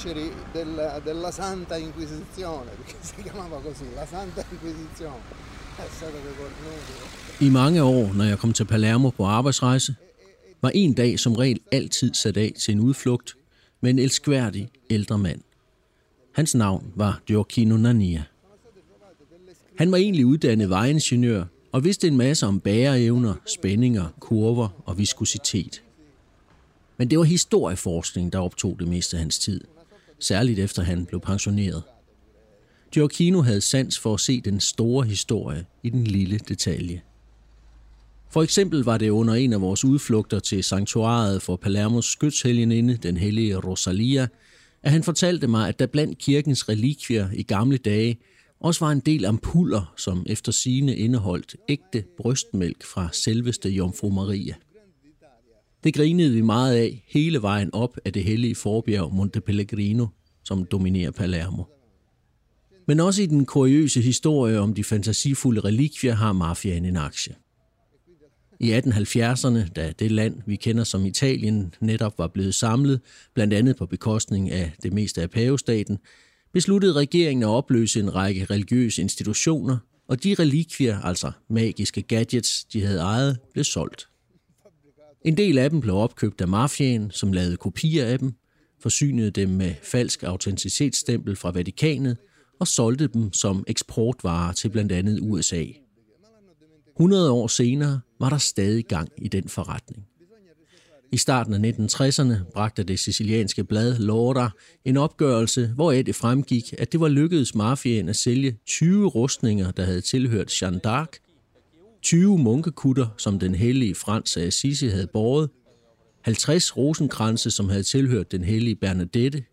Carceri del- della Santa Inquisizione, perché si chiamava così, la Santa Inquisizione. È stato cornuto. I mange år, når jeg kom til Palermo på arbejdsrejse, var en dag som regel altid sat af til en udflugt med en elskværdig ældre mand. Hans navn var Gioacchino Nania. Han var egentlig uddannet vejingeniør og vidste en masse om bæreevner, spændinger, kurver og viskositet. Men det var historieforskning, der optog det meste af hans tid, særligt efter han blev pensioneret. Giorgino havde sans for at se den store historie i den lille detalje. For eksempel var det under en af vores udflugter til sanktuaret for Palermos skytshelgeninde, den hellige Rosalia, at han fortalte mig, at der blandt kirkens relikvier i gamle dage også var en del ampuller, som efter sine indeholdt ægte brystmælk fra selveste Jomfru Maria. Det grinede vi meget af hele vejen op af det hellige forbjerg Monte Pellegrino, som dominerer Palermo. Men også i den kuriøse historie om de fantasifulde relikvier har mafiaen en aktie. I 1870'erne, da det land, vi kender som Italien, netop var blevet samlet, blandt andet på bekostning af det meste af pavestaten, besluttede regeringen at opløse en række religiøse institutioner, og de relikvier, altså magiske gadgets, de havde ejet, blev solgt. En del af dem blev opkøbt af mafiaen, som lavede kopier af dem, forsynede dem med falsk autenticitetsstempel fra Vatikanet og solgte dem som eksportvarer til blandt andet USA. 100 år senere var der stadig gang i den forretning. I starten af 1960'erne bragte det sicilianske blad Lorda en opgørelse, hvoraf det fremgik, at det var lykkedes mafiaen at sælge 20 rustninger, der havde tilhørt Jeanne d'Arc, 20 munkekutter, som den hellige Frans af Assisi havde båret, 50 rosenkranse, som havde tilhørt den hellige Bernadette,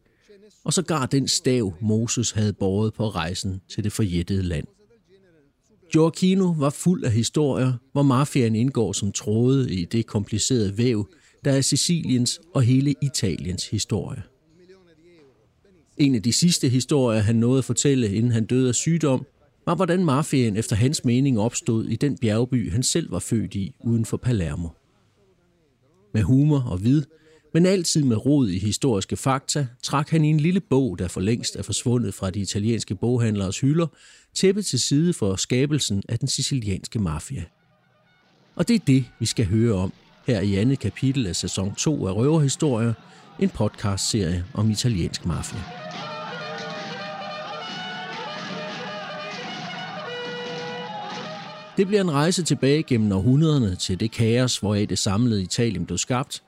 og sågar den stav, Moses havde båret på rejsen til det forjættede land. Gioacchino var fuld af historier, hvor mafiaen indgår som tråde i det komplicerede væv, der er Siciliens og hele Italiens historie. En af de sidste historier, han nåede at fortælle, inden han døde af sygdom, var hvordan mafiaen efter hans mening opstod i den bjergby, han selv var født i uden for Palermo. Med humor og vid, men altid med rod i historiske fakta, trak han i en lille bog, der for længst er forsvundet fra de italienske boghandlers hylder, tæppet til side for skabelsen af den sicilianske mafia. Og det er det, vi skal høre om her i andet kapitel af sæson 2 af Røverhistorier, en podcastserie om italiensk mafia. Det bliver en rejse tilbage gennem århundrederne til det kaos, hvoraf det samlede Italien blev skabt,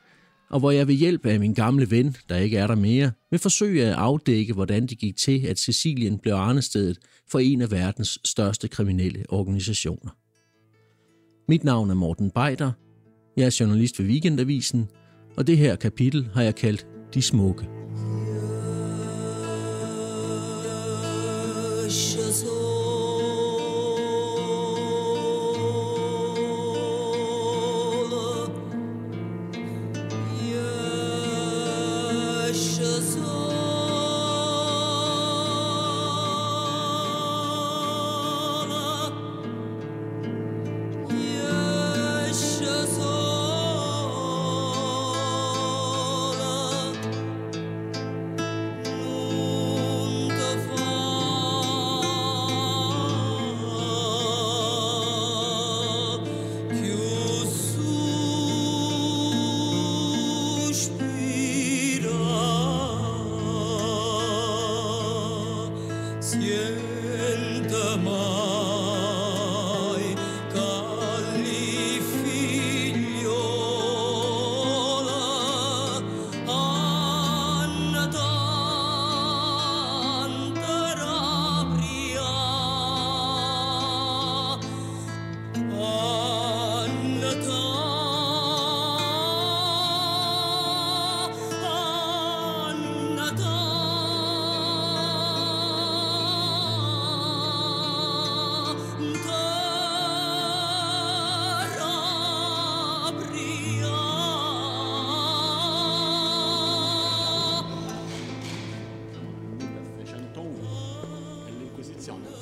og hvor jeg ved hjælp af min gamle ven, der ikke er der mere, vil forsøge at afdække, hvordan det gik til, at Sicilien blev arnestedet for en af verdens største kriminelle organisationer. Mit navn er Morten Beider. Jeg er journalist ved Weekendavisen, og det her kapitel har jeg kaldt De Smukke. l'Inquisizione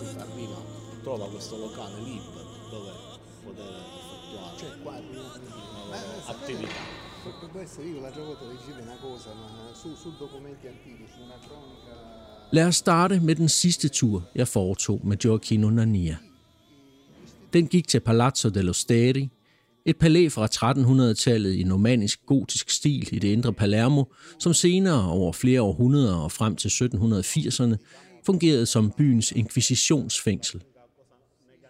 qui Carlino trova questo locale libero dove poter effettuare Cioè qua ma attività. sapete, può essere io l'altra volta dicevi una cosa ma su, su documenti antichi su una cronaca Lad os starte med den sidste tur, jeg foretog med Gioacchino Nania. Den gik til Palazzo dello Steri, et palæ fra 1300-tallet i normannisk gotisk stil i det indre Palermo, som senere over flere århundreder og frem til 1780'erne fungerede som byens inkvisitionsfængsel.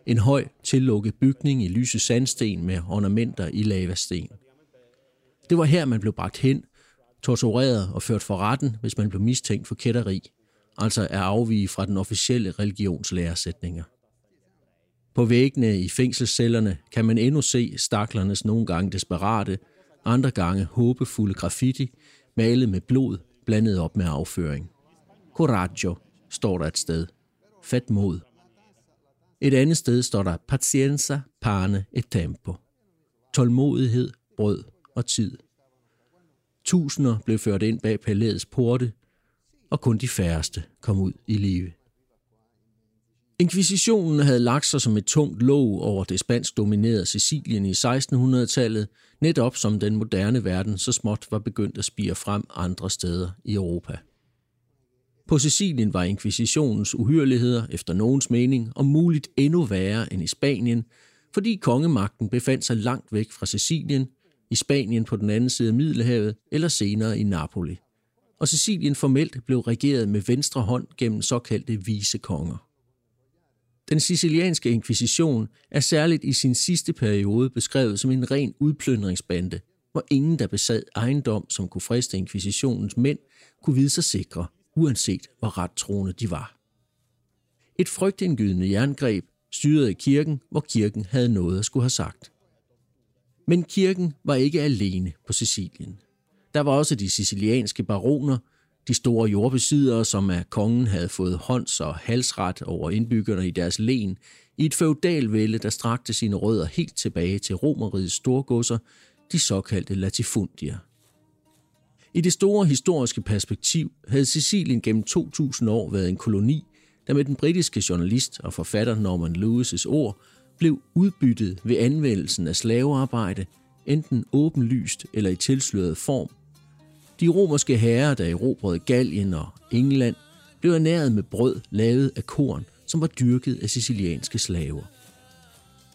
En høj, tillukket bygning i lyse sandsten med ornamenter i lavasten. Det var her, man blev bragt hen, tortureret og ført for retten, hvis man blev mistænkt for kætteri, altså at afvige fra den officielle religionslæresætninger. På væggene i fængselscellerne kan man endnu se staklernes nogle gange desperate, andre gange håbefulde graffiti, malet med blod, blandet op med afføring. Coraggio står der et sted. Fat mod. Et andet sted står der pazienza, pane et tempo. Tålmodighed, brød og tid. Tusinder blev ført ind bag palæets porte, og kun de færreste kom ud i live. Inkvisitionen havde lagt sig som et tungt låg over det spansk dominerede Sicilien i 1600-tallet, netop som den moderne verden så småt var begyndt at spire frem andre steder i Europa. På Sicilien var inkvisitionens uhyreligheder efter nogens mening om muligt endnu værre end i Spanien, fordi kongemagten befandt sig langt væk fra Sicilien, i Spanien på den anden side af Middelhavet eller senere i Napoli. Og Sicilien formelt blev regeret med venstre hånd gennem såkaldte vise konger. Den sicilianske inkvisition er særligt i sin sidste periode beskrevet som en ren udplyndringsbande, hvor ingen, der besad ejendom, som kunne friste inkvisitionens mænd, kunne vide sig sikre, uanset hvor ret troende de var. Et frygtindgydende jerngreb styrede kirken, hvor kirken havde noget at skulle have sagt. Men kirken var ikke alene på Sicilien. Der var også de sicilianske baroner, de store jordbesiddere, som af kongen havde fået hånds- og halsret over indbyggerne i deres len, i et feudalvælde, der strakte sine rødder helt tilbage til romerigets storgodser, de såkaldte latifundier. I det store historiske perspektiv havde Sicilien gennem 2000 år været en koloni, der med den britiske journalist og forfatter Norman Lewis' ord blev udbyttet ved anvendelsen af slavearbejde, enten åbenlyst eller i tilsløret form. De romerske herrer, der erobrede Gallien og England, blev ernæret med brød lavet af korn, som var dyrket af sicilianske slaver.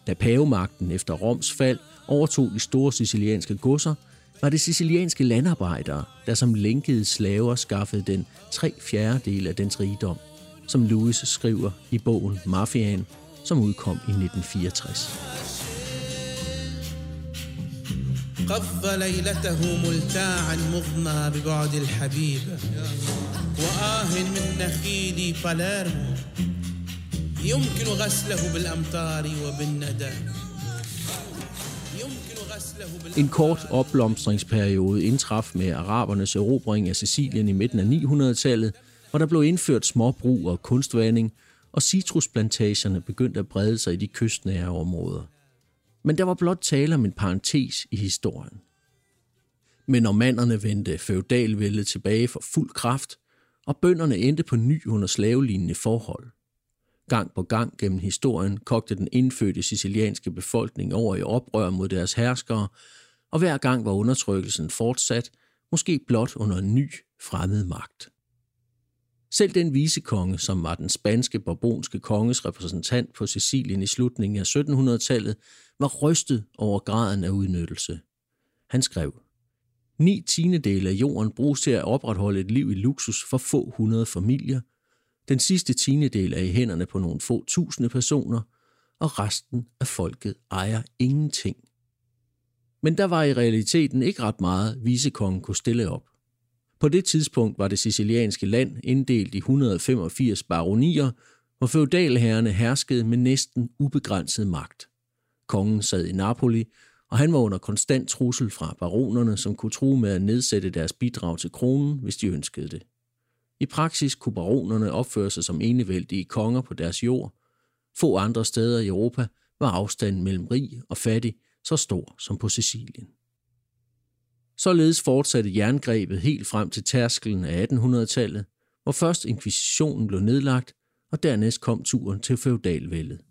Da pavemagten efter Roms fald overtog de store sicilianske godser, var det sicilianske landarbejdere, der som lænkede slaver skaffede den tre fjerdedel af dens rigdom, som Lewis skriver i bogen Mafiaen, som udkom i 1964. قضى ليلته ملتاعا مغمى ببعد الحبيب وآه من نخيل باليرمو يمكن غسله بالأمطار وبالندى يمكن غسله بالأمطار en kort opblomstringsperiode indtraf med arabernes erobring af Sicilien i midten af 900-tallet, hvor der blev indført småbrug og kunstvanding, og citrusplantagerne begyndte at brede sig i de kystnære områder. Men der var blot tale om en parentes i historien. Men når manderne vendte feudalvældet tilbage for fuld kraft, og bønderne endte på ny under slavelignende forhold. Gang på gang gennem historien kogte den indfødte sicilianske befolkning over i oprør mod deres herskere, og hver gang var undertrykkelsen fortsat, måske blot under en ny fremmed magt. Selv den visekonge, som var den spanske borbonske konges repræsentant på Sicilien i slutningen af 1700-tallet, var rystet over graden af udnyttelse. Han skrev, Ni tiendedele af jorden bruges til at opretholde et liv i luksus for få hundrede familier. Den sidste tiendedel er i hænderne på nogle få tusinde personer, og resten af folket ejer ingenting. Men der var i realiteten ikke ret meget, visekongen kunne stille op. På det tidspunkt var det sicilianske land inddelt i 185 baronier, hvor feudalherrene herskede med næsten ubegrænset magt. Kongen sad i Napoli, og han var under konstant trussel fra baronerne, som kunne true med at nedsætte deres bidrag til kronen, hvis de ønskede det. I praksis kunne baronerne opføre sig som enevældige konger på deres jord. Få andre steder i Europa var afstanden mellem rig og fattig så stor som på Sicilien. Således fortsatte jerngrebet helt frem til tærskelen af 1800-tallet, hvor først inkvisitionen blev nedlagt, og dernæst kom turen til feudalvældet.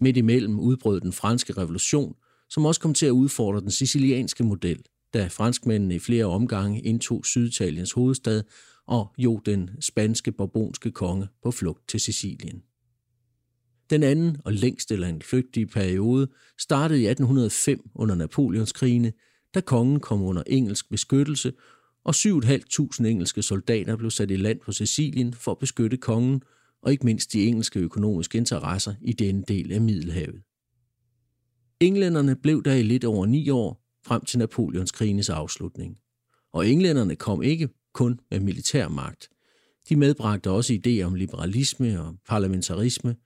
Midt imellem udbrød den franske revolution, som også kom til at udfordre den sicilianske model, da franskmændene i flere omgange indtog Syditaliens hovedstad og jo den spanske borbonske konge på flugt til Sicilien. Den anden og længste landflygtige periode startede i 1805 under Napoleonskrigene, da kongen kom under engelsk beskyttelse, og 7.500 engelske soldater blev sat i land på Sicilien for at beskytte kongen og ikke mindst de engelske økonomiske interesser i denne del af Middelhavet. Englænderne blev der i lidt over ni år frem til Napoleonskrigenes afslutning. Og englænderne kom ikke kun med militærmagt. De medbragte også idéer om liberalisme og parlamentarisme,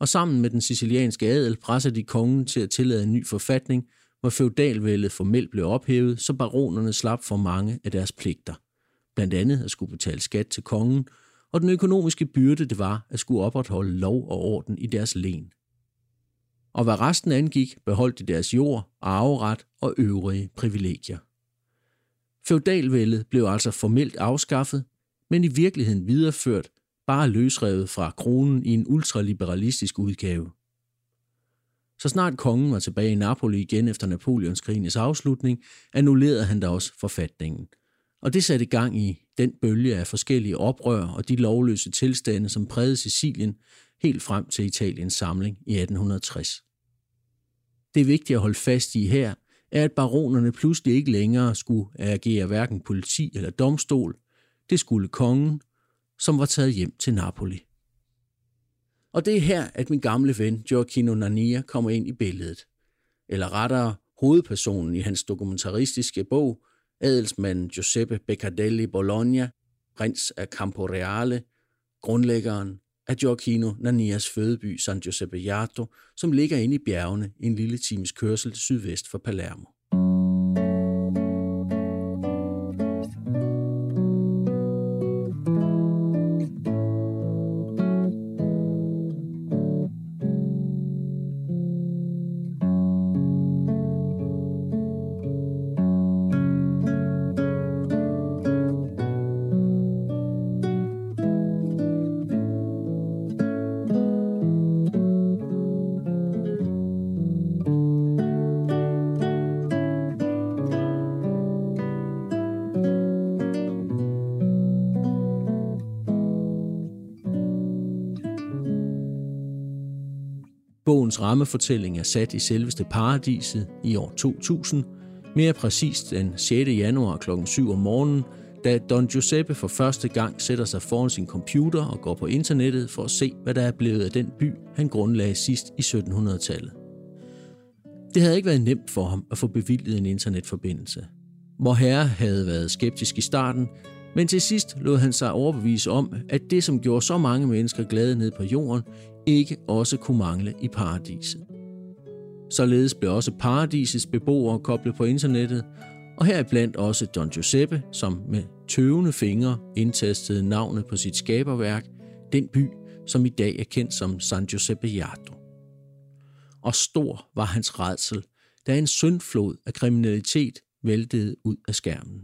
og sammen med den sicilianske adel pressede de kongen til at tillade en ny forfatning, hvor feudalvældet formelt blev ophævet, så baronerne slap for mange af deres pligter. Blandt andet at skulle betale skat til kongen, og den økonomiske byrde det var at skulle opretholde lov og orden i deres len. Og hvad resten angik, beholdt de deres jord, arveret og øvrige privilegier. Feudalvældet blev altså formelt afskaffet, men i virkeligheden videreført, bare løsrevet fra kronen i en ultraliberalistisk udgave. Så snart kongen var tilbage i Napoli igen efter Napoleonskrigens afslutning, annullerede han da også forfatningen. Og det satte gang i den bølge af forskellige oprør og de lovløse tilstande, som prægede Sicilien helt frem til Italiens samling i 1860. Det er vigtigt at holde fast i her, er, at baronerne pludselig ikke længere skulle agere hverken politi eller domstol. Det skulle kongen, som var taget hjem til Napoli. Og det er her, at min gamle ven Gioacchino Nania kommer ind i billedet. Eller rettere, hovedpersonen i hans dokumentaristiske bog, adelsmanden Giuseppe Beccadelli Bologna, prins af Camporeale, grundlæggeren af Gioacchino Nanias fødeby San Giuseppe Jato, som ligger inde i bjergene en lille times kørsel sydvest for Palermo. Rammefortælling er sat i selveste paradiset i år 2000, mere præcist den 6. januar kl. 7 om morgenen, da Don Giuseppe for første gang sætter sig foran sin computer og går på internettet for at se, hvad der er blevet af den by, han grundlagde sidst i 1700-tallet. Det havde ikke været nemt for ham at få bevilget en internetforbindelse. Hvor herre havde været skeptisk i starten, men til sidst lod han sig overbevise om, at det, som gjorde så mange mennesker glade ned på jorden, ikke også kunne mangle i paradiset. Således blev også paradisets beboere koblet på internettet, og heriblandt også Don Giuseppe, som med tøvende fingre indtastede navnet på sit skaberværk, den by, som i dag er kendt som San Giuseppe Jato. Og stor var hans redsel, da en syndflod af kriminalitet væltede ud af skærmen.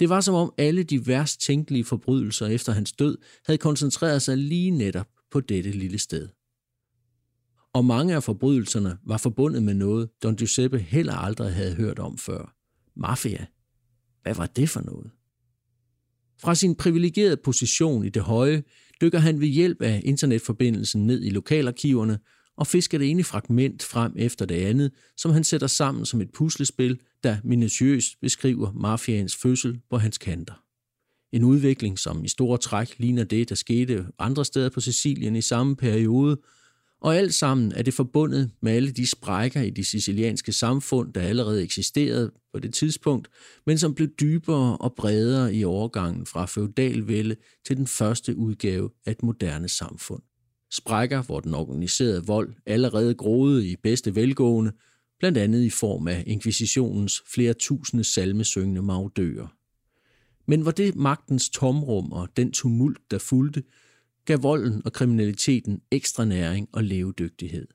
Det var som om alle de værst tænkelige forbrydelser efter hans død havde koncentreret sig lige netop på dette lille sted. Og mange af forbrydelserne var forbundet med noget, Don Giuseppe heller aldrig havde hørt om før. Mafia. Hvad var det for noget? Fra sin privilegerede position i det høje, dykker han ved hjælp af internetforbindelsen ned i lokalarkiverne og fisker det ene fragment frem efter det andet, som han sætter sammen som et puslespil, der minutiøst beskriver mafiaens fødsel på hans kanter. En udvikling, som i store træk ligner det, der skete andre steder på Sicilien i samme periode, og alt sammen er det forbundet med alle de sprækker i de sicilianske samfund, der allerede eksisterede på det tidspunkt, men som blev dybere og bredere i overgangen fra feudalvælde til den første udgave af et moderne samfund. Sprækker, hvor den organiserede vold allerede groede i bedste velgående, blandt andet i form af inkvisitionens flere tusinde salmesyngende maudører. Men hvor det magtens tomrum og den tumult, der fulgte, gav volden og kriminaliteten ekstra næring og levedygtighed.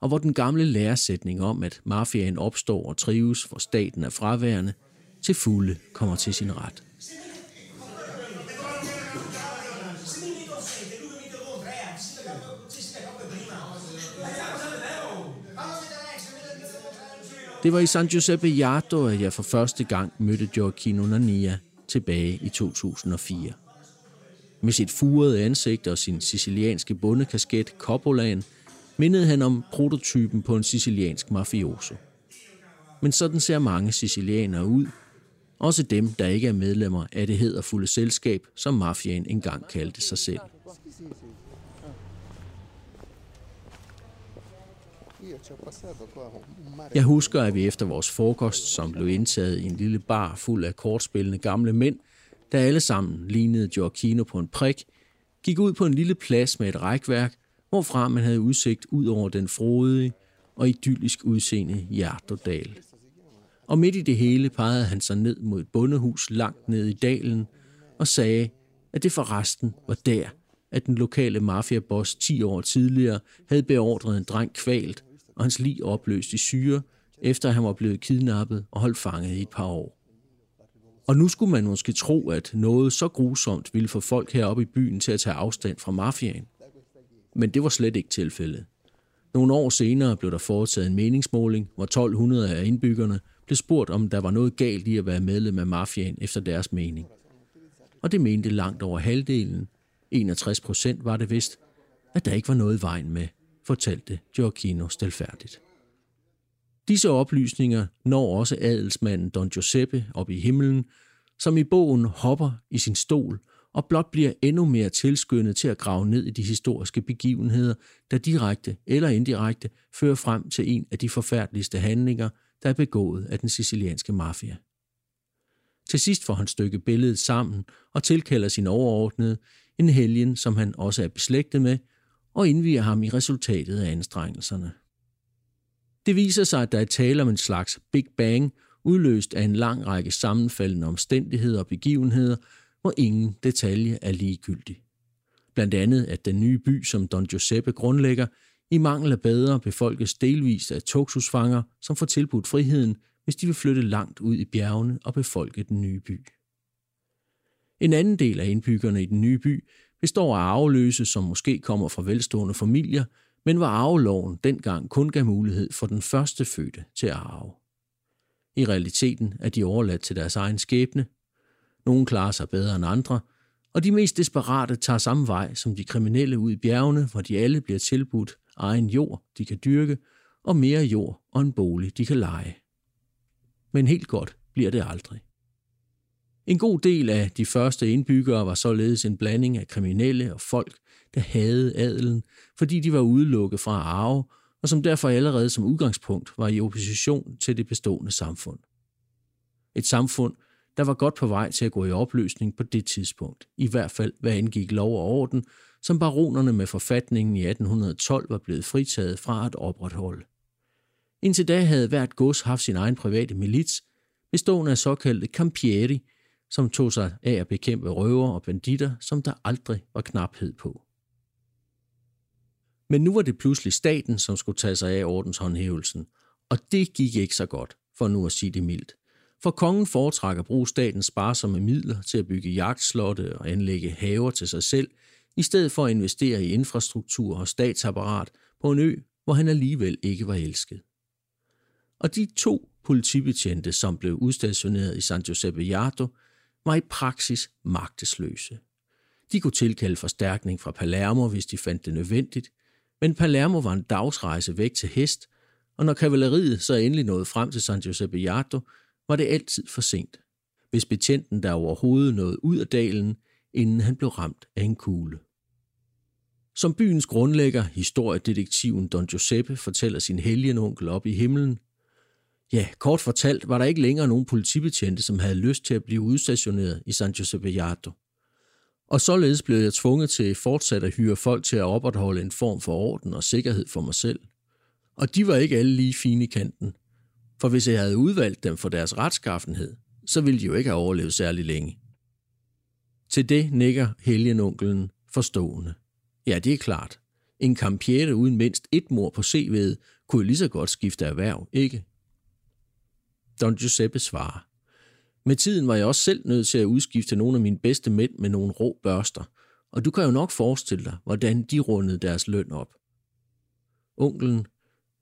Og hvor den gamle læresætning om, at mafiaen opstår og trives, for staten er fraværende, til fulde kommer til sin ret. Det var i San Giuseppe Yardo, at jeg for første gang mødte Gioacchino Nania, tilbage i 2004. Med sit furede ansigt og sin sicilianske bundekasket Coppolaen mindede han om prototypen på en siciliansk mafioso. Men sådan ser mange sicilianere ud, også dem, der ikke er medlemmer af det hedderfulde selskab, som mafiaen engang kaldte sig selv. Jeg husker, at vi efter vores frokost, som blev indtaget i en lille bar fuld af kortspillende gamle mænd, der alle sammen lignede Giorgino på en prik, gik ud på en lille plads med et rækværk, hvorfra man havde udsigt ud over den frodige og idyllisk udseende Hjertodal. Og midt i det hele pegede han sig ned mod et bondehus langt ned i dalen og sagde, at det forresten var der, at den lokale mafiaboss 10 år tidligere havde beordret en dreng kvalt og hans lig opløst i syre, efter han var blevet kidnappet og holdt fanget i et par år. Og nu skulle man måske tro, at noget så grusomt ville få folk heroppe i byen til at tage afstand fra mafiaen. Men det var slet ikke tilfældet. Nogle år senere blev der foretaget en meningsmåling, hvor 1200 af indbyggerne blev spurgt, om der var noget galt i at være medlem af mafiaen efter deres mening. Og det mente langt over halvdelen, 61 procent var det vist, at der ikke var noget vejen med, fortalte Gioacchino stilfærdigt. Disse oplysninger når også adelsmanden Don Giuseppe op i himlen, som i bogen hopper i sin stol og blot bliver endnu mere tilskyndet til at grave ned i de historiske begivenheder, der direkte eller indirekte fører frem til en af de forfærdeligste handlinger, der er begået af den sicilianske mafia. Til sidst får han stykket billedet sammen og tilkalder sin overordnede, en helgen, som han også er beslægtet med, og indviger ham i resultatet af anstrengelserne. Det viser sig, at der er tale om en slags Big Bang, udløst af en lang række sammenfaldende omstændigheder og begivenheder, hvor ingen detalje er ligegyldig. Blandt andet, at den nye by, som Don Giuseppe grundlægger, i mangel af bedre befolkes delvist af toksusfanger, som får tilbudt friheden, hvis de vil flytte langt ud i bjergene og befolke den nye by. En anden del af indbyggerne i den nye by består af arveløse, som måske kommer fra velstående familier, men hvor arveloven dengang kun gav mulighed for den første fødte til at arve. I realiteten er de overladt til deres egen skæbne. Nogle klarer sig bedre end andre, og de mest desperate tager samme vej som de kriminelle ud i bjergene, hvor de alle bliver tilbudt egen jord, de kan dyrke, og mere jord og en bolig, de kan lege. Men helt godt bliver det aldrig. En god del af de første indbyggere var således en blanding af kriminelle og folk, der havde adelen, fordi de var udelukket fra at arve, og som derfor allerede som udgangspunkt var i opposition til det bestående samfund. Et samfund, der var godt på vej til at gå i opløsning på det tidspunkt, i hvert fald hvad angik lov og orden, som baronerne med forfatningen i 1812 var blevet fritaget fra at opretholde. Indtil da havde hvert gods haft sin egen private milits, bestående af såkaldte campieri, som tog sig af at bekæmpe røver og banditter, som der aldrig var knaphed på. Men nu var det pludselig staten, som skulle tage sig af ordenshåndhævelsen, og det gik ikke så godt, for nu at sige det mildt. For kongen foretrækker at bruge statens sparsomme midler til at bygge jagtslotte og anlægge haver til sig selv, i stedet for at investere i infrastruktur og statsapparat på en ø, hvor han alligevel ikke var elsket. Og de to politibetjente, som blev udstationeret i San Giuseppe Jardo, var i praksis magtesløse. De kunne tilkalde forstærkning fra Palermo, hvis de fandt det nødvendigt, men Palermo var en dagsrejse væk til hest, og når kavaleriet så endelig nåede frem til San Giuseppe Jardo, var det altid for sent. Hvis betjenten der overhovedet nåede ud af dalen, inden han blev ramt af en kugle. Som byens grundlægger, historiedetektiven Don Giuseppe, fortæller sin helgenonkel op i himlen, Ja, kort fortalt var der ikke længere nogen politibetjente, som havde lyst til at blive udstationeret i San Giuseppe Jardo. Og således blev jeg tvunget til fortsat at hyre folk til at opretholde en form for orden og sikkerhed for mig selv. Og de var ikke alle lige fine i kanten. For hvis jeg havde udvalgt dem for deres retskaffenhed, så ville de jo ikke have overlevet særlig længe. Til det nikker helgenunkelen forstående. Ja, det er klart. En kampiere uden mindst et mor på CV'et kunne lige så godt skifte erhverv, ikke? Don Giuseppe svarer. Med tiden var jeg også selv nødt til at udskifte nogle af mine bedste mænd med nogle rå børster, og du kan jo nok forestille dig, hvordan de rundede deres løn op. Onklen,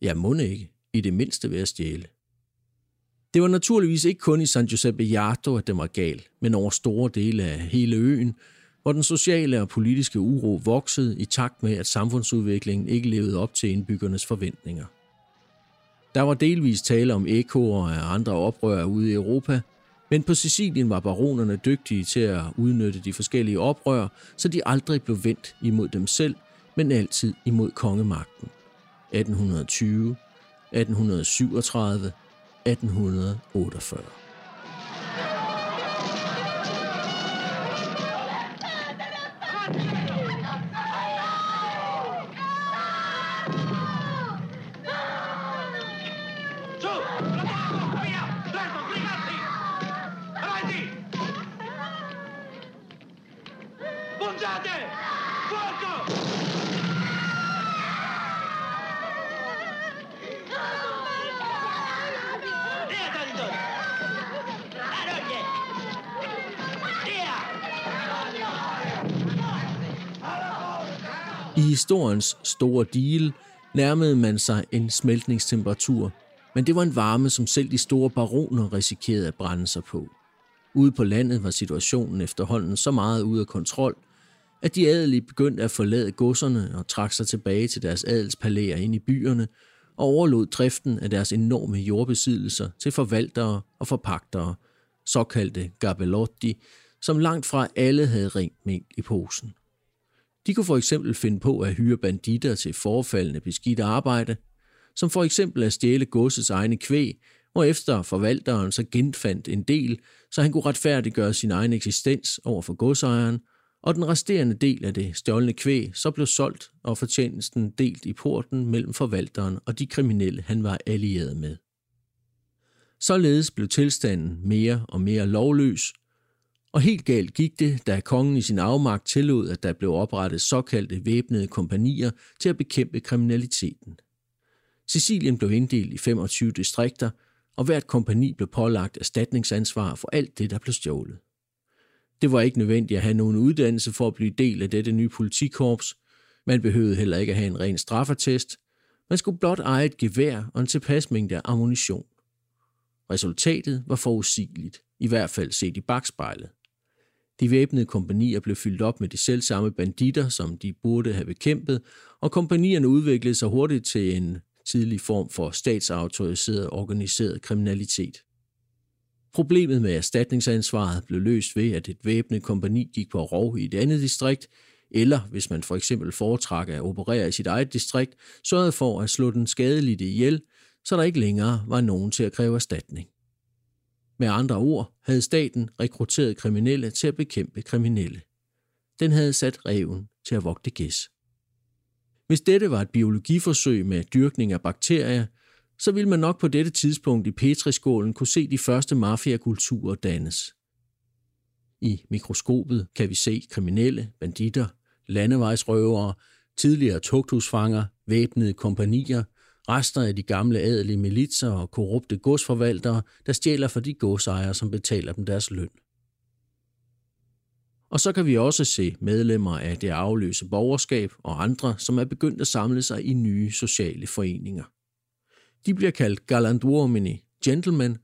jeg må ikke, i det mindste ved at stjæle. Det var naturligvis ikke kun i San Giuseppe Yarto, at det var galt, men over store dele af hele øen, hvor den sociale og politiske uro voksede i takt med, at samfundsudviklingen ikke levede op til indbyggernes forventninger. Der var delvis tale om ekoer af andre oprør ude i Europa, men på Sicilien var baronerne dygtige til at udnytte de forskellige oprør, så de aldrig blev vendt imod dem selv, men altid imod kongemagten. 1820, 1837, 1848. I historiens store deal nærmede man sig en smeltningstemperatur, men det var en varme, som selv de store baroner risikerede at brænde sig på. Ude på landet var situationen efterhånden så meget ude af kontrol, at de adelige begyndte at forlade godserne og trak sig tilbage til deres adelspalæer ind i byerne og overlod driften af deres enorme jordbesiddelser til forvaltere og forpagtere, såkaldte gabelotti, som langt fra alle havde rent mel i posen. De kunne for eksempel finde på at hyre banditter til forfaldende beskidt arbejde, som for eksempel at stjæle godsets egne kvæg, og efter forvalteren så genfandt en del, så han kunne retfærdiggøre sin egen eksistens over for godsejeren, og den resterende del af det stjålne kvæg så blev solgt og fortjenesten delt i porten mellem forvalteren og de kriminelle, han var allieret med. Således blev tilstanden mere og mere lovløs, og helt galt gik det, da kongen i sin afmagt tillod, at der blev oprettet såkaldte væbnede kompanier til at bekæmpe kriminaliteten. Sicilien blev inddelt i 25 distrikter, og hvert kompani blev pålagt erstatningsansvar for alt det, der blev stjålet. Det var ikke nødvendigt at have nogen uddannelse for at blive del af dette nye politikorps. Man behøvede heller ikke at have en ren straffertest. Man skulle blot eje et gevær og en tilpas mængde af ammunition. Resultatet var forudsigeligt, i hvert fald set i bagspejlet. De væbnede kompanier blev fyldt op med de selvsamme banditter, som de burde have bekæmpet, og kompanierne udviklede sig hurtigt til en tidlig form for statsautoriseret organiseret kriminalitet. Problemet med erstatningsansvaret blev løst ved, at et væbnet kompani gik på rov i et andet distrikt, eller hvis man for eksempel foretrak at operere i sit eget distrikt, sørgede for at slå den skadelidte ihjel, så der ikke længere var nogen til at kræve erstatning. Med andre ord havde staten rekrutteret kriminelle til at bekæmpe kriminelle. Den havde sat reven til at vogte gæs. Hvis dette var et biologiforsøg med dyrkning af bakterier, så ville man nok på dette tidspunkt i petriskålen kunne se de første mafiakulturer dannes. I mikroskopet kan vi se kriminelle, banditter, landevejsrøvere, tidligere tugthusfanger, væbnede kompanier, rester af de gamle adelige militser og korrupte godsforvaltere, der stjæler for de godsejere, som betaler dem deres løn. Og så kan vi også se medlemmer af det afløse borgerskab og andre, som er begyndt at samle sig i nye sociale foreninger. De bliver kaldt galanduomini, gentlemen,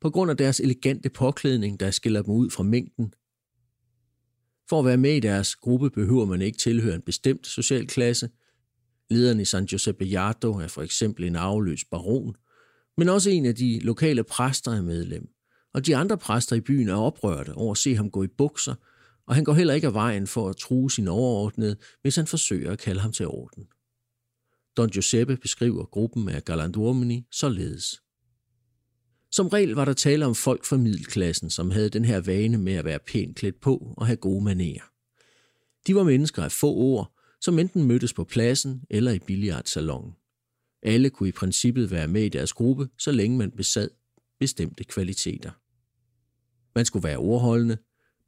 på grund af deres elegante påklædning, der skiller dem ud fra mængden. For at være med i deres gruppe behøver man ikke tilhøre en bestemt social klasse. Lederen i San Giuseppe Jardo er for eksempel en afløs baron, men også en af de lokale præster er medlem. Og de andre præster i byen er oprørte over at se ham gå i bukser, og han går heller ikke af vejen for at true sin overordnede, hvis han forsøger at kalde ham til orden. Don Giuseppe beskriver gruppen af galanduomini således. Som regel var der tale om folk fra middelklassen, som havde den her vane med at være pænt klædt på og have gode manerer. De var mennesker af få ord, som enten mødtes på pladsen eller i billiardsalongen. Alle kunne i princippet være med i deres gruppe, så længe man besad bestemte kvaliteter. Man skulle være ordholdende,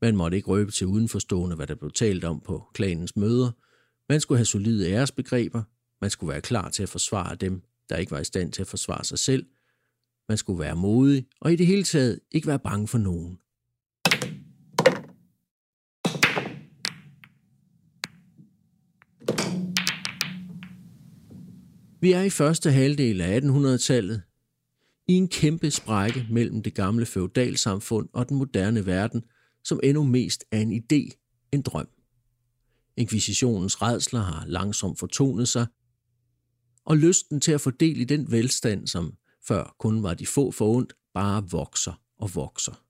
man måtte ikke røbe til udenforstående, hvad der blev talt om på klanens møder, man skulle have solide æresbegreber, man skulle være klar til at forsvare dem, der ikke var i stand til at forsvare sig selv. Man skulle være modig, og i det hele taget ikke være bange for nogen. Vi er i første halvdel af 1800-tallet. I en kæmpe sprække mellem det gamle feudalsamfund og den moderne verden, som endnu mest er en idé, en drøm. Inkvisitionens redsler har langsomt fortonet sig, og lysten til at fordele i den velstand, som før kun var de få forundt, bare vokser og vokser.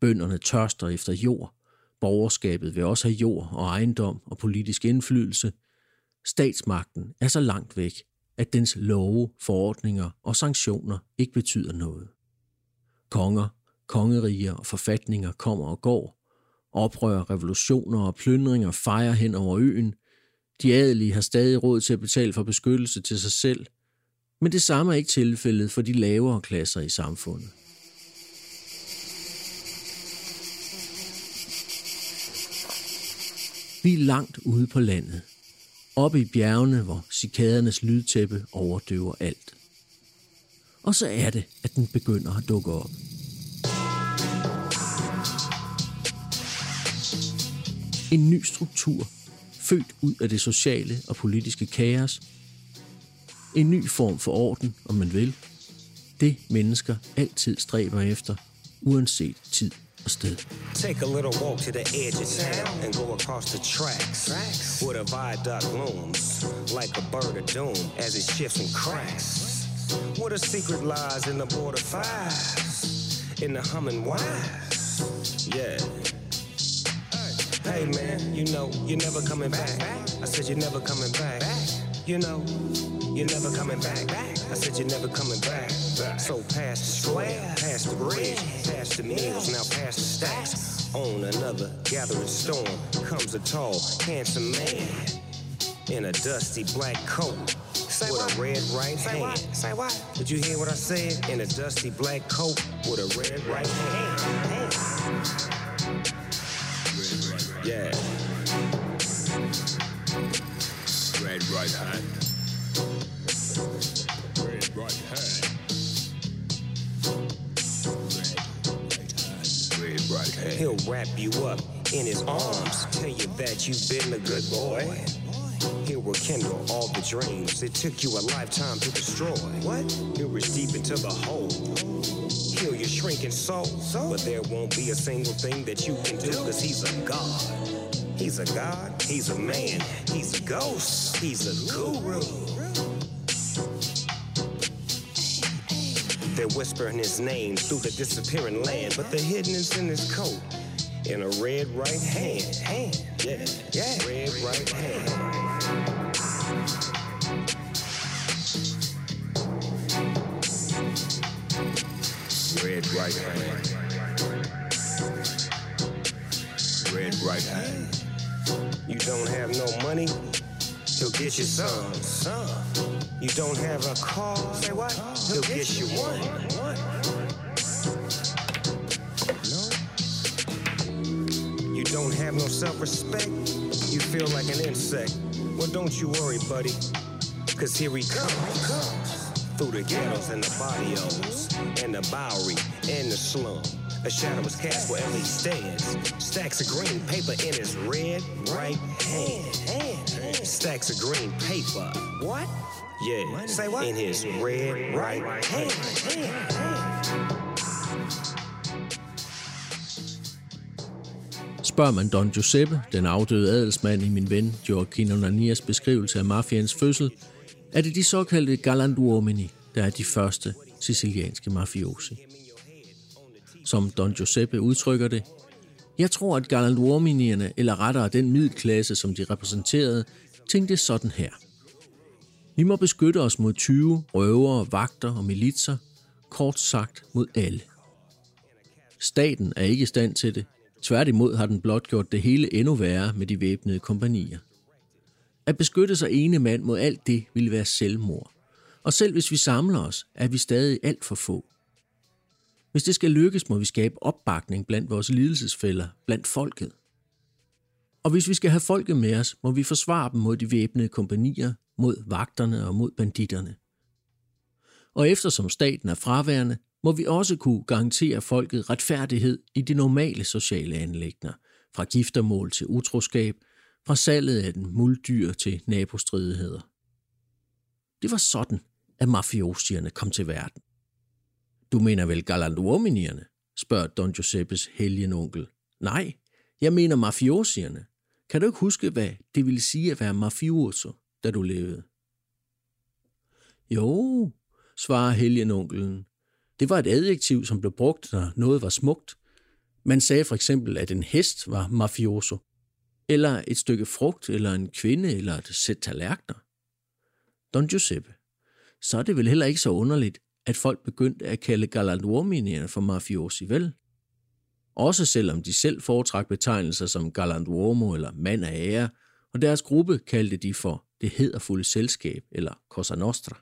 Bønderne tørster efter jord. Borgerskabet vil også have jord og ejendom og politisk indflydelse. Statsmagten er så langt væk, at dens love, forordninger og sanktioner ikke betyder noget. Konger, kongeriger og forfatninger kommer og går. Oprør, revolutioner og plyndringer fejrer hen over øen. De adelige har stadig råd til at betale for beskyttelse til sig selv. Men det samme er ikke tilfældet for de lavere klasser i samfundet. Vi er langt ude på landet. Oppe i bjergene, hvor cikadernes lydtæppe overdøver alt. Og så er det, at den begynder at dukke op. En ny struktur, født ud af det sociale og politiske kaos. En ny form for orden, om man vil. Det mennesker altid stræber efter, uanset tid og sted. Take a little walk to the edge of town and go across the tracks. Where the viaduct looms like a bird of doom as it shifts and cracks. Where the secret lies in the border fires, in the humming wires. Yeah. Hey man, you know you're never coming back. I said you're never coming back. You know you're never coming back. I said you're never coming back. So past the square, past the bridge, past the meals, now past the stacks. On another gathering storm comes a tall, handsome man in a dusty black coat. Say with what? a red right Say hand. what? Say what? Did you hear what I said? In a dusty black coat with a red right hand. Yeah. Red right hand. He'll wrap you up in his arms, tell you that you've been a good boy. He'll rekindle all the dreams it took you a lifetime to destroy. What? He'll reach deep into the hole, heal your shrinking soul. But there won't be a single thing that you can do, cause he's a god. He's a god, he's a man, he's a ghost, he's a guru. They're whispering his name through the disappearing land, but the hidden is in his coat. In a red right hand. Hand. Yeah. Yeah. Red right hand. Red right hand. Red right hand. You don't have no money, he'll get you some. Some. You don't have a car, say what? He'll get you one. You don't have no self-respect, you feel like an insect. Well, don't you worry, buddy, cause here he comes. Through the ghettos and the barrios, and the Bowery, and the slum. A shadow is cast wherever he stands. Stacks of green paper in his red right hand. Stacks of green paper. What? Yeah. Say what? In his red right hand. Spørger man Don Giuseppe, den afdøde adelsmand i min ven Gioacchino Nanias beskrivelse af mafians fødsel, er det de såkaldte galanduomini, der er de første sicilianske mafiosi. Som Don Giuseppe udtrykker det, jeg tror, at galanduominierne, eller rettere den middelklasse, som de repræsenterede, tænkte sådan her. Vi må beskytte os mod 20 røvere, vagter og militser, kort sagt mod alle. Staten er ikke i stand til det. Tværtimod har den blot gjort det hele endnu værre med de væbnede kompanier. At beskytte sig ene mand mod alt det ville være selvmord. Og selv hvis vi samler os, er vi stadig alt for få. Hvis det skal lykkes, må vi skabe opbakning blandt vores lidelsesfælder, blandt folket. Og hvis vi skal have folket med os, må vi forsvare dem mod de væbnede kompanier, mod vagterne og mod banditterne. Og eftersom staten er fraværende, må vi også kunne garantere folket retfærdighed i de normale sociale anlægner, fra giftermål til utroskab, fra salget af den muldyr til nabostridigheder. Det var sådan, at mafiosierne kom til verden. Du mener vel galantuominierne? spørger Don Giuseppes helgenonkel. Nej, jeg mener mafiosierne. Kan du ikke huske, hvad det ville sige at være mafioso, da du levede? Jo, svarer helgenonkelen. Det var et adjektiv, som blev brugt, når noget var smukt. Man sagde for eksempel, at en hest var mafioso, eller et stykke frugt, eller en kvinde, eller et sæt tallerkener. Don Giuseppe, så er det vel heller ikke så underligt, at folk begyndte at kalde galantuominierne for mafiosi, vel? Også selvom de selv foretrak betegnelser som galantuomo eller mand af ære, og deres gruppe kaldte de for det hederfulde selskab eller Cosa Nostra.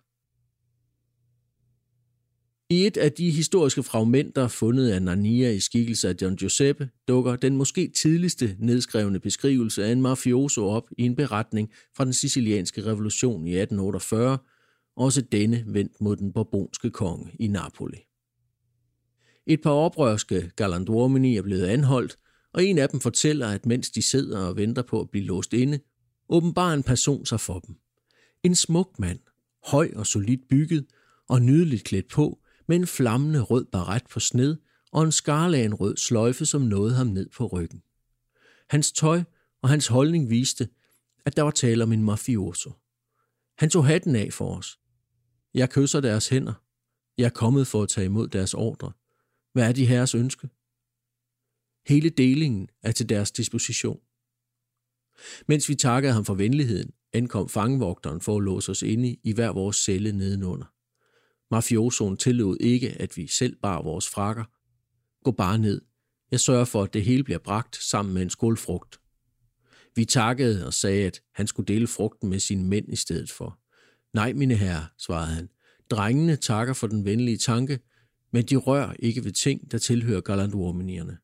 I et af de historiske fragmenter fundet af Narnia i skikkelse af Don Giuseppe, dukker den måske tidligste nedskrevne beskrivelse af en mafioso op i en beretning fra den sicilianske revolution i 1848, også denne vendt mod den bourbonske konge i Napoli. Et par oprørske galanduomini er blevet anholdt, og en af dem fortæller, at mens de sidder og venter på at blive låst inde, åbenbarer en person sig for dem. En smuk mand, høj og solidt bygget og nydeligt klædt på, med en flammende rød baret på sned og en skarlagen rød sløjfe, som nåede ham ned på ryggen. Hans tøj og hans holdning viste, at der var tale om en mafioso. Han tog hatten af for os. Jeg kysser deres hænder. Jeg er kommet for at tage imod deres ordre. Hvad er de herres ønske? Hele delingen er til deres disposition. Mens vi takkede ham for venligheden, ankom fangevogteren for at låse os inde i hver vores celle nedenunder. Mafiosoen tillod ikke, at vi selv bar vores frakker. Gå bare ned. Jeg sørger for, at det hele bliver bragt sammen med en skål frugt. Vi takkede og sagde, at han skulle dele frugten med sine mænd i stedet for. Nej, mine herrer, svarede han. Drengene takker for den venlige tanke, men de rør ikke ved ting, der tilhører galantuominierne.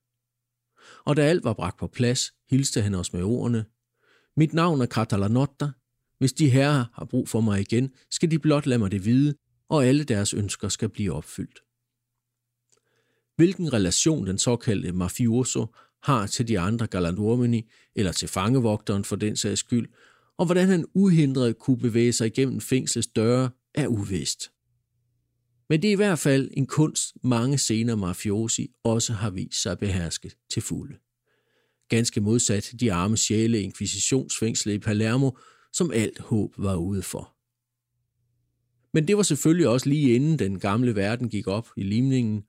Og da alt var bragt på plads, hilste han os med ordene. Mit navn er Katalanotta. Hvis de herrer har brug for mig igen, skal de blot lade mig det vide, og alle deres ønsker skal blive opfyldt. Hvilken relation den såkaldte mafioso har til de andre galantuomini, eller til fangevogteren for den sags skyld, og hvordan han uhindret kunne bevæge sig igennem fængslets døre, er uvist. Men det er i hvert fald en kunst, mange senere mafiosi også har vist sig behersket til fulde. Ganske modsat de arme sjæle inkvisitionsfængslet i Palermo, som alt håb var ude for. Men det var selvfølgelig også lige inden den gamle verden gik op i limningen,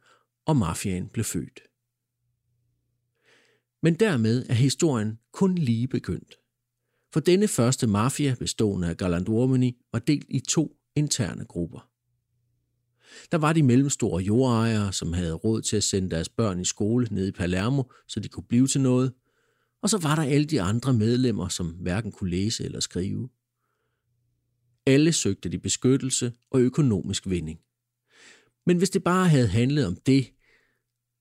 og mafiaen blev født. Men dermed er historien kun lige begyndt. For denne første mafia, bestående af Galandormini, var delt i to interne grupper. Der var de mellemstore jordejere, som havde råd til at sende deres børn i skole nede i Palermo, så de kunne blive til noget. Og så var der alle de andre medlemmer, som hverken kunne læse eller skrive. Alle søgte de beskyttelse og økonomisk vinding. Men hvis det bare havde handlet om det,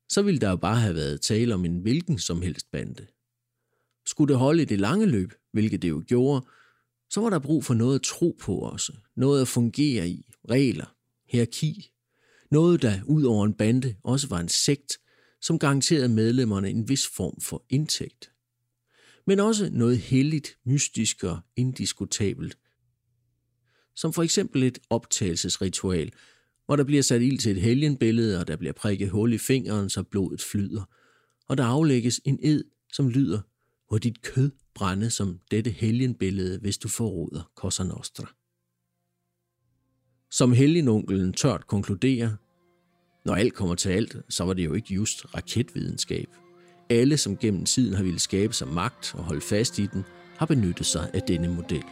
så ville der jo bare have været tale om en hvilken som helst bande. Skulle det holde i det lange løb, hvilket det jo gjorde, så var der brug for noget at tro på også, noget at fungere i, regler, hierarki, noget der ud over en bande også var en sekt, som garanterede medlemmerne en vis form for indtægt. Men også noget helligt, mystisk og indiskutabelt, som for eksempel et optagelsesritual, hvor der bliver sat ild til et helgenbillede, og der bliver prikket hul i fingeren, så blodet flyder, og der aflægges en ed, som lyder, hvor dit kød brænde som dette helgenbillede, hvis du forråder Cosa Nostra. Som helgenonkelen tørt konkluderer, når alt kommer til alt, så var det jo ikke just raketvidenskab. Alle, som gennem tiden har ville skabe sig magt og holde fast i den, har benyttet sig af denne model.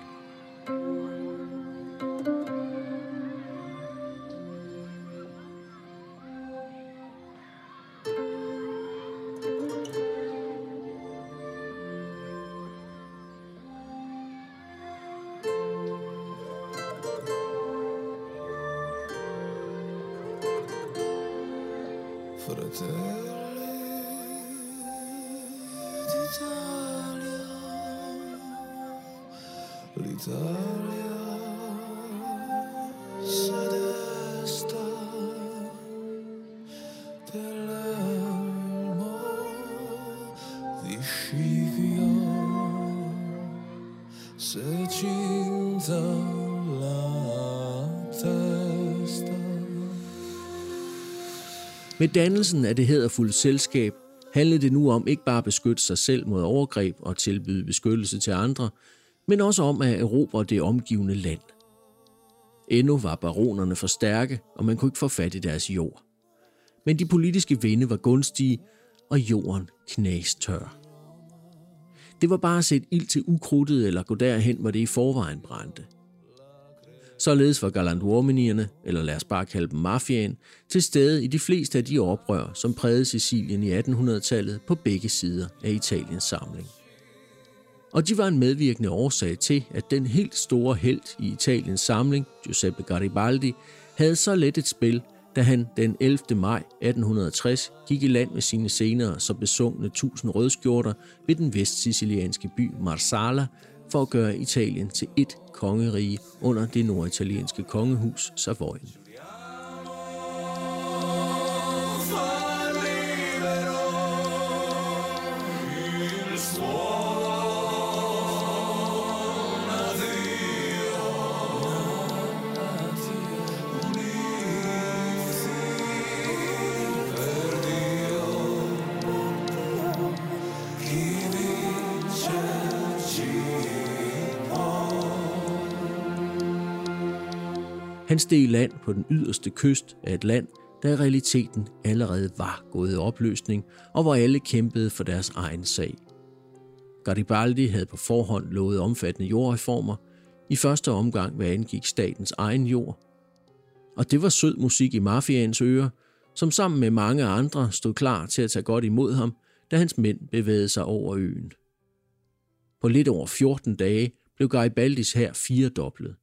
Med dannelsen af det hederfulde selskab handlede det nu om ikke bare at beskytte sig selv mod overgreb og tilbyde beskyttelse til andre, men også om at erobre det omgivende land. Endnu var baronerne for stærke, og man kunne ikke få fat i deres jord. Men de politiske vinde var gunstige, og jorden knastør. Det var bare at sætte ild til ukrudtet eller gå derhen, hvor det i forvejen brændte. Således var galantuomenierne, eller lad os bare kalde dem mafiaen, til stede i de fleste af de oprør, som prægede Sicilien i 1800-tallet på begge sider af Italiens samling. Og de var en medvirkende årsag til, at den helt store held i Italiens samling, Giuseppe Garibaldi, havde så let et spil, da han den 11. maj 1860 gik i land med sine senere så besungne tusind rødskjorter ved den vestsicilianske by Marsala for at gøre Italien til et kongerige under det norditalienske kongehus Savoyen. Han steg i land på den yderste kyst af et land, der i realiteten allerede var gået i opløsning, og hvor alle kæmpede for deres egen sag. Garibaldi havde på forhånd lovet omfattende jordreformer, i første omgang hvad angik statens egen jord. Og det var sød musik i mafiaens ører, som sammen med mange andre stod klar til at tage godt imod ham, da hans mænd bevægede sig over øen. På lidt over 14 dage blev Garibaldis her firedoblet.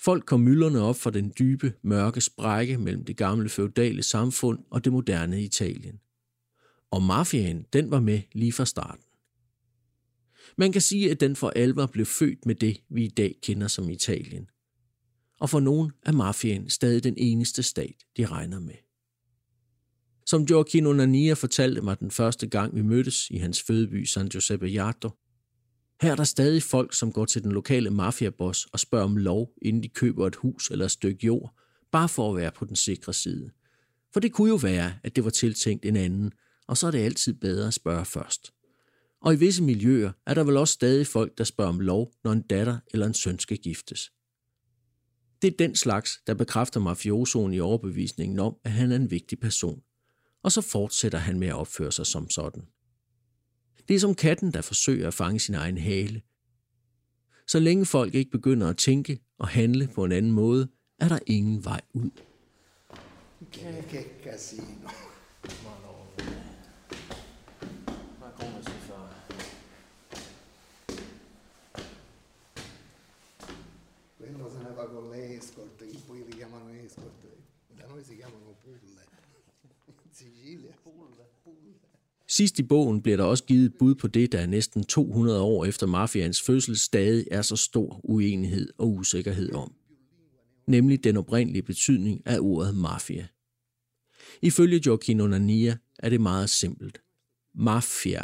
Folk kom mylderne op fra den dybe, mørke sprække mellem det gamle feudale samfund og det moderne Italien. Og mafiaen, den var med lige fra starten. Man kan sige, at den for alvor blev født med det, vi i dag kender som Italien. Og for nogen er mafiaen stadig den eneste stat, de regner med. Som Gioacchino Nania fortalte mig den første gang, vi mødtes i hans fødeby San Giuseppe Jato, her er der stadig folk, som går til den lokale mafiaboss og spørger om lov, inden de køber et hus eller et stykke jord, bare for at være på den sikre side. For det kunne jo være, at det var tiltænkt en anden, og så er det altid bedre at spørge først. Og i visse miljøer er der vel også stadig folk, der spørger om lov, når en datter eller en søn skal giftes. Det er den slags, der bekræfter mafiosoen i overbevisningen om, at han er en vigtig person. Og så fortsætter han med at opføre sig som sådan. Det er som katten, der forsøger at fange sin egen hale. Så længe folk ikke begynder at tænke og handle på en anden måde, er der ingen vej ud. Casino. Quello se ne va con le escort, poi li chiamano escort. Da noi si chiamano pulle. In Sicilia, pulle. Sidst i bogen bliver der også givet et bud på det, der næsten 200 år efter mafians fødsel stadig er så stor uenighed og usikkerhed om. Nemlig den oprindelige betydning af ordet mafia. Ifølge Joaquin Nania er det meget simpelt. Mafia,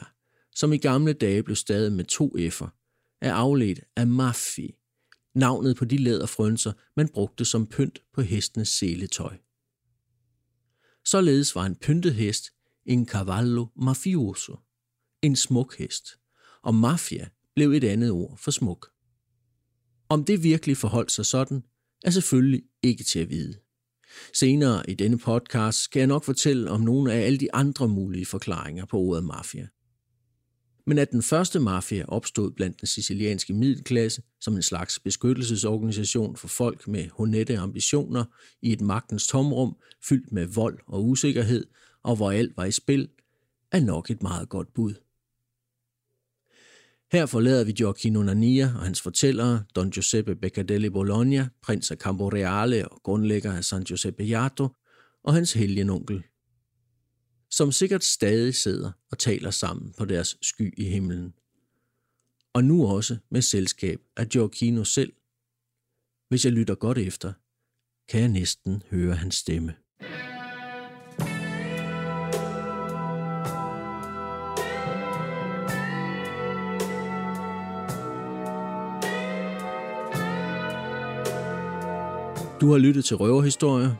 som i gamle dage blev stadig med to F'er, er afledt af mafi, navnet på de læderfrønser, man brugte som pynt på hestenes seletøj. Således var en pyntet hest en cavallo mafioso, en smuk hest, og mafia blev et andet ord for smuk. Om det virkelig forholdt sig sådan, er selvfølgelig ikke til at vide. Senere i denne podcast skal jeg nok fortælle om nogle af alle de andre mulige forklaringer på ordet mafia. Men at den første mafia opstod blandt den sicilianske middelklasse som en slags beskyttelsesorganisation for folk med honette ambitioner i et magtens tomrum fyldt med vold og usikkerhed, og hvor alt var i spil, er nok et meget godt bud. Her forlader vi Gioacchino Nania og hans fortællere, Don Giuseppe Beccadelli Bologna, prins af Camporeale og grundlægger af San Giuseppe Iato, og hans helgenonkel, som sikkert stadig sidder og taler sammen på deres sky i himlen. Og nu også med selskab af Giorgino selv. Hvis jeg lytter godt efter, kan jeg næsten høre hans stemme. Du har lyttet til Røverhistorier.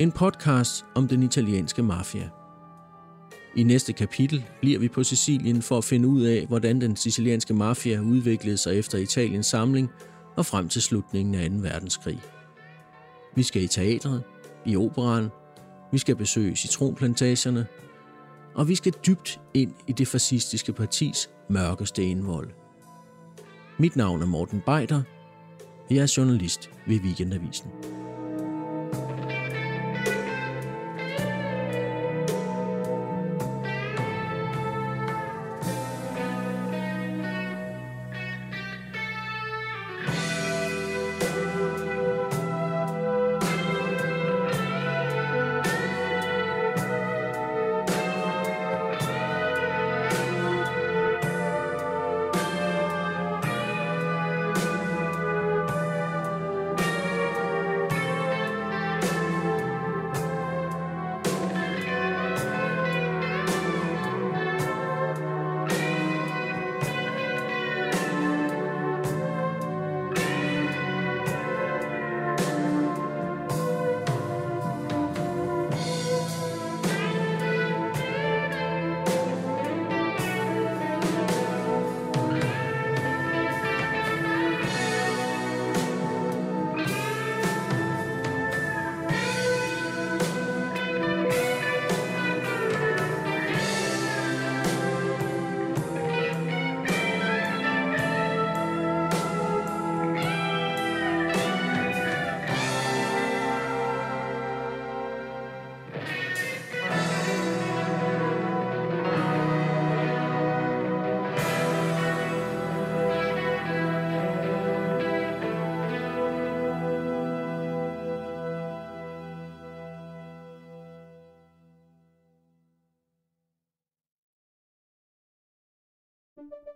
En podcast om den italienske mafia. I næste kapitel bliver vi på Sicilien for at finde ud af, hvordan den sicilianske mafia udviklede sig efter Italiens samling og frem til slutningen af 2. verdenskrig. Vi skal i teatret, i operan, vi skal besøge citronplantagerne, og vi skal dybt ind i det fascistiske partis mørkeste indvold. Mit navn er Morten Beider, jeg er journalist ved Weekendavisen.